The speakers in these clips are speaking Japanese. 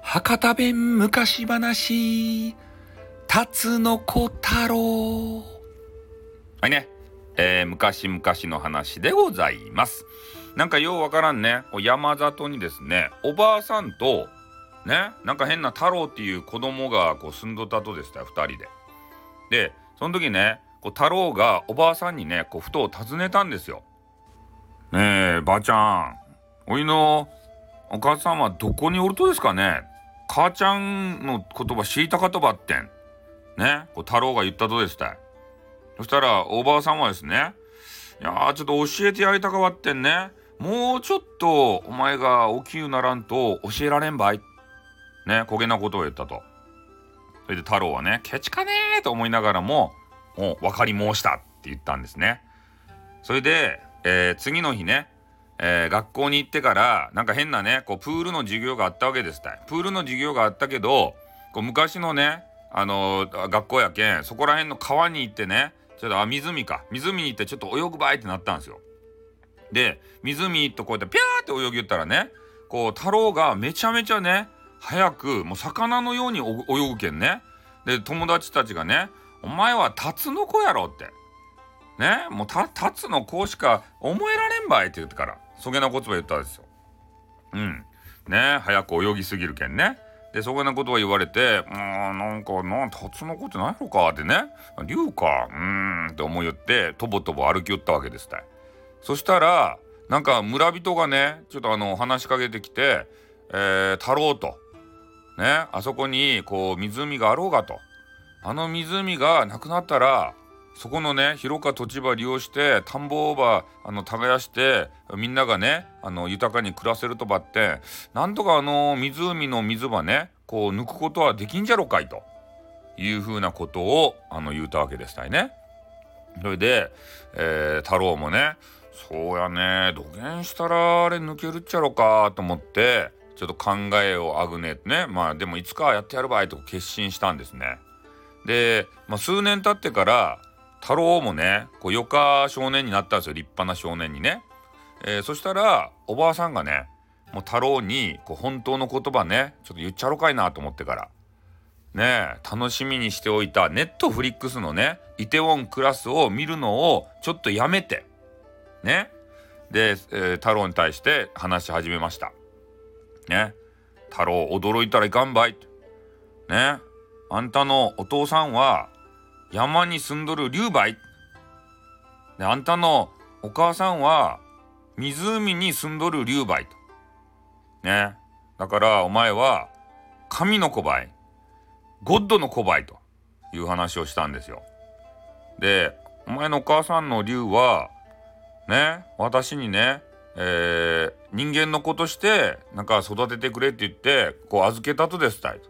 博多弁昔話、辰の子太郎。はいね、えー、昔々の話でございます。なんかようわからんね、山里にですね、おばあさんと、ね、なんか変な太郎っていう子供がこう住んどったとですよ、二人で。で、その時ね、こう太郎がおばあさんにね、こうふと尋ねたんですよ。ねえ、ばあちゃん、おいのお母さんはどこにおるとですかね？母ちゃんの言葉知りたかとばってん。ね、こう太郎が言ったとですたい。そしたらおばあさんはですね、いやちょっと教えてやりたかわってんね。もうちょっとお前が大きゅうならんと教えられんばい。ね、焦げなことを言ったと。それで太郎はね、ケチかねーと思いながらも、お分かり申したって言ったんですね。それで、えー、次の日ね、えー、学校に行ってからなんか変なねこうプールの授業があったわけですたプールの授業があったけどこう昔のねあのー、学校やけんそこら辺の川に行ってねちょっとあ湖か。湖に行ってちょっと泳ぐばいってなったんですよ。で湖とこうやってピャーって泳ぎ言ったらねこう太郎がめちゃめちゃね早くもう魚のように泳ぐけんね。で友達たちがね「お前はタツノコやろ」って。ねもうタツの子しか思えられんばいって言ってからそげな言葉言ったんですよ。うん。ね早く泳ぎすぎるけんね。で、そげなことは言われて、うん、なんか、なん、タツノコってないのかってね、竜か、うんって思いよって、とぼとぼ歩きよったわけですたい。そしたら、なんか村人がね、ちょっとあの、話しかけてきて、えー、太郎と、ね、あそこに、こう、湖があろうがと。あの湖がなくなったら、そこのね広か土地場利用して田んぼばあの耕してみんながねあの豊かに暮らせるとばってなんとかあの湖の水ばねこう抜くことはできんじゃろかいというふうなことをあの言うたわけでしたいね。それで、えー、太郎もねそうやね土下したらあれ抜けるっちゃろかと思ってちょっと考えをあぐねってねまあでもいつかやってやるばいと決心したんですね。で、まあ、数年経ってから太郎もねこう余暇少年になったんですよ。立派な少年にね、えー、そしたらおばあさんがねもう太郎にこう本当の言葉ねちょっと言っちゃろかいなと思ってから。ね楽しみにしておいたネットフリックスのねイテウォンクラスを見るのをちょっとやめて。ね。で、えー、太郎に対して話し始めました。ね。太郎驚いたらいかんばいね。あんたのお父さんは山に住んどる竜梅であんたのお母さんは湖に住んどる竜梅と。ね。だからお前は神の子ばい、ゴッドの子ばいという話をしたんですよ。で、お前のお母さんの竜は、ね、私にね、えー、人間の子としてなんか育ててくれって言ってこう預けたとですたい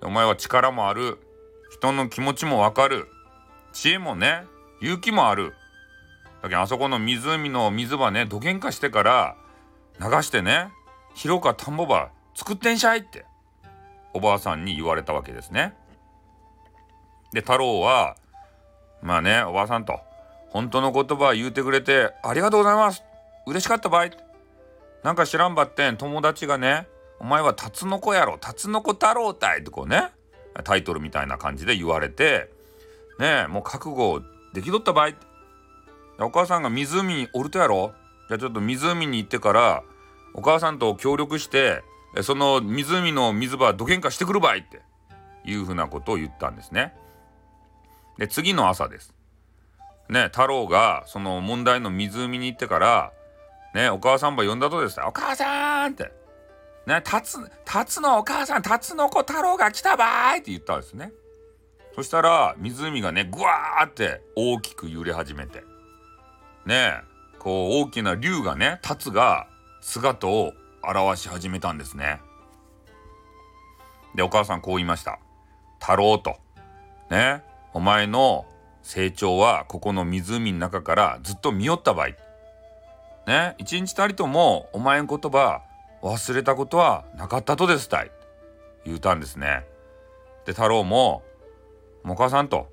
と。お前は力もある人の気持ちもわかる。知恵もね勇気もある。だけどあそこの湖の水場ねどげんかしてから流してね広か田んぼば作ってんしゃいっておばあさんに言われたわけですね。で太郎はまあねおばあさんと本当の言葉言うてくれてありがとうございます。嬉しかったばい。なんか知らんばってん友達がねお前はタツノコやろタツノコ太郎たいってこうねタイトルみたいな感じで言われてねえもう覚悟できとった場合お母さんが湖におるとやろ？じゃあちょっと湖に行ってからお母さんと協力してその湖の水場どげんかしてくるばいっていうふうなことを言ったんですね。で次の朝です。ね太郎がその問題の湖に行ってからねお母さんば呼んだとですお母さんってね、たつ、たつのお母さん、たつの子太郎が来たばーいって言ったんですね。そしたら、湖がね、ぐわーって大きく揺れ始めて。ねこう大きな竜がね、タツが姿を現し始めたんですね。で、お母さんこう言いました。太郎と。ね、お前の成長はここの湖の中からずっと見よったばい。ね、一日たりともお前ん言葉忘れたことはなかったとですたい。言うたんですね。で、太郎も、お母さんと、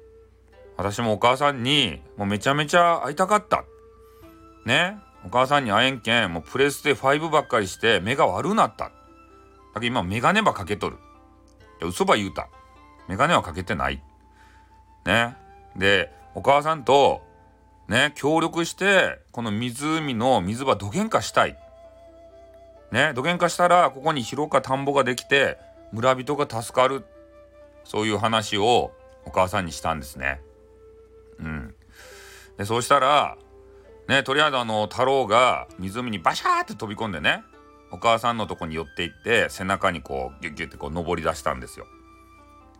私もお母さんにもうめちゃめちゃ会いたかった。ね。お母さんに会えんけんもうプレステ5ばっかりして目が悪うなっただけど今メガネばかけとる嘘ば言うたメガネはかけてないねでお母さんとね協力してこの湖の水場どげんかしたいねどげんかしたらここに広か田んぼができて村人が助かるそういう話をお母さんにしたんですね。うん、でそうしたらねとりあえずあの太郎が湖にバシャーって飛び込んでねお母さんのとこに寄っていって背中にこうギュッギュッてこう登り出したんですよ。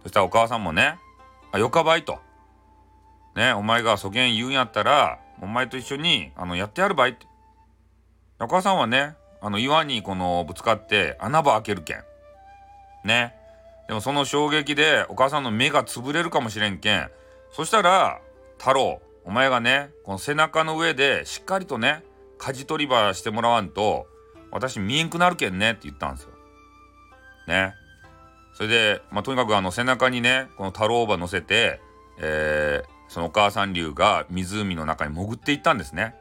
そしたらお母さんもね「あよかばい」と。ねお前がそげん言うんやったらお前と一緒にあのやってやるばいって。お母さんはねあの岩にこのぶつかって穴場開けるけん。ね。でもその衝撃でお母さんの目が潰れるかもしれんけん。そしたら、太郎、お前がね、この背中の上でしっかりとね、舵取り場してもらわんと、私見えんくなるけんねって言ったんですよ。ね。それで、まあ、とにかくあの背中にね、この太郎馬乗せて、えー、そのお母さん竜が湖の中に潜っていったんですね。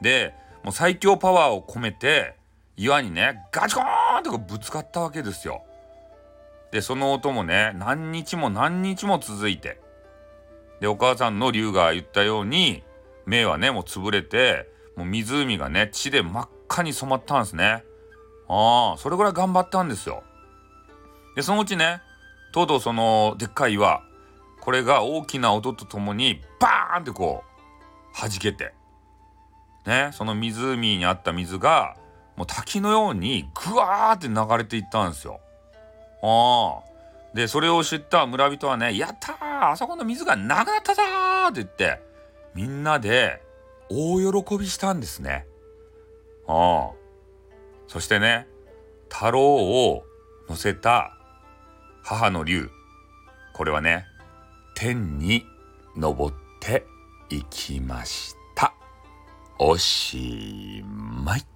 で、もう最強パワーを込めて、岩にね、ガチコーンってぶつかったわけですよ。で、その音もね、何日も何日も続いて。で、お母さんの竜が言ったように、目はね、もう潰れて、もう湖がね、血で真っ赤に染まったんですね。ああ、それぐらい頑張ったんですよ。で、そのうちね、とうとうその、でっかい岩、これが大きな音とともに、バーンってこう、弾けて、ね、その湖にあった水が、もう滝のようにグワーって流れていったんですよ。あ。で、それを知った村人はね、やったーあそこの水がなくなったぞーって言って、みんなで大喜びしたんですね。あ。そしてね、太郎を乗せた母の竜。これはね、天に登っていきました。おしまい。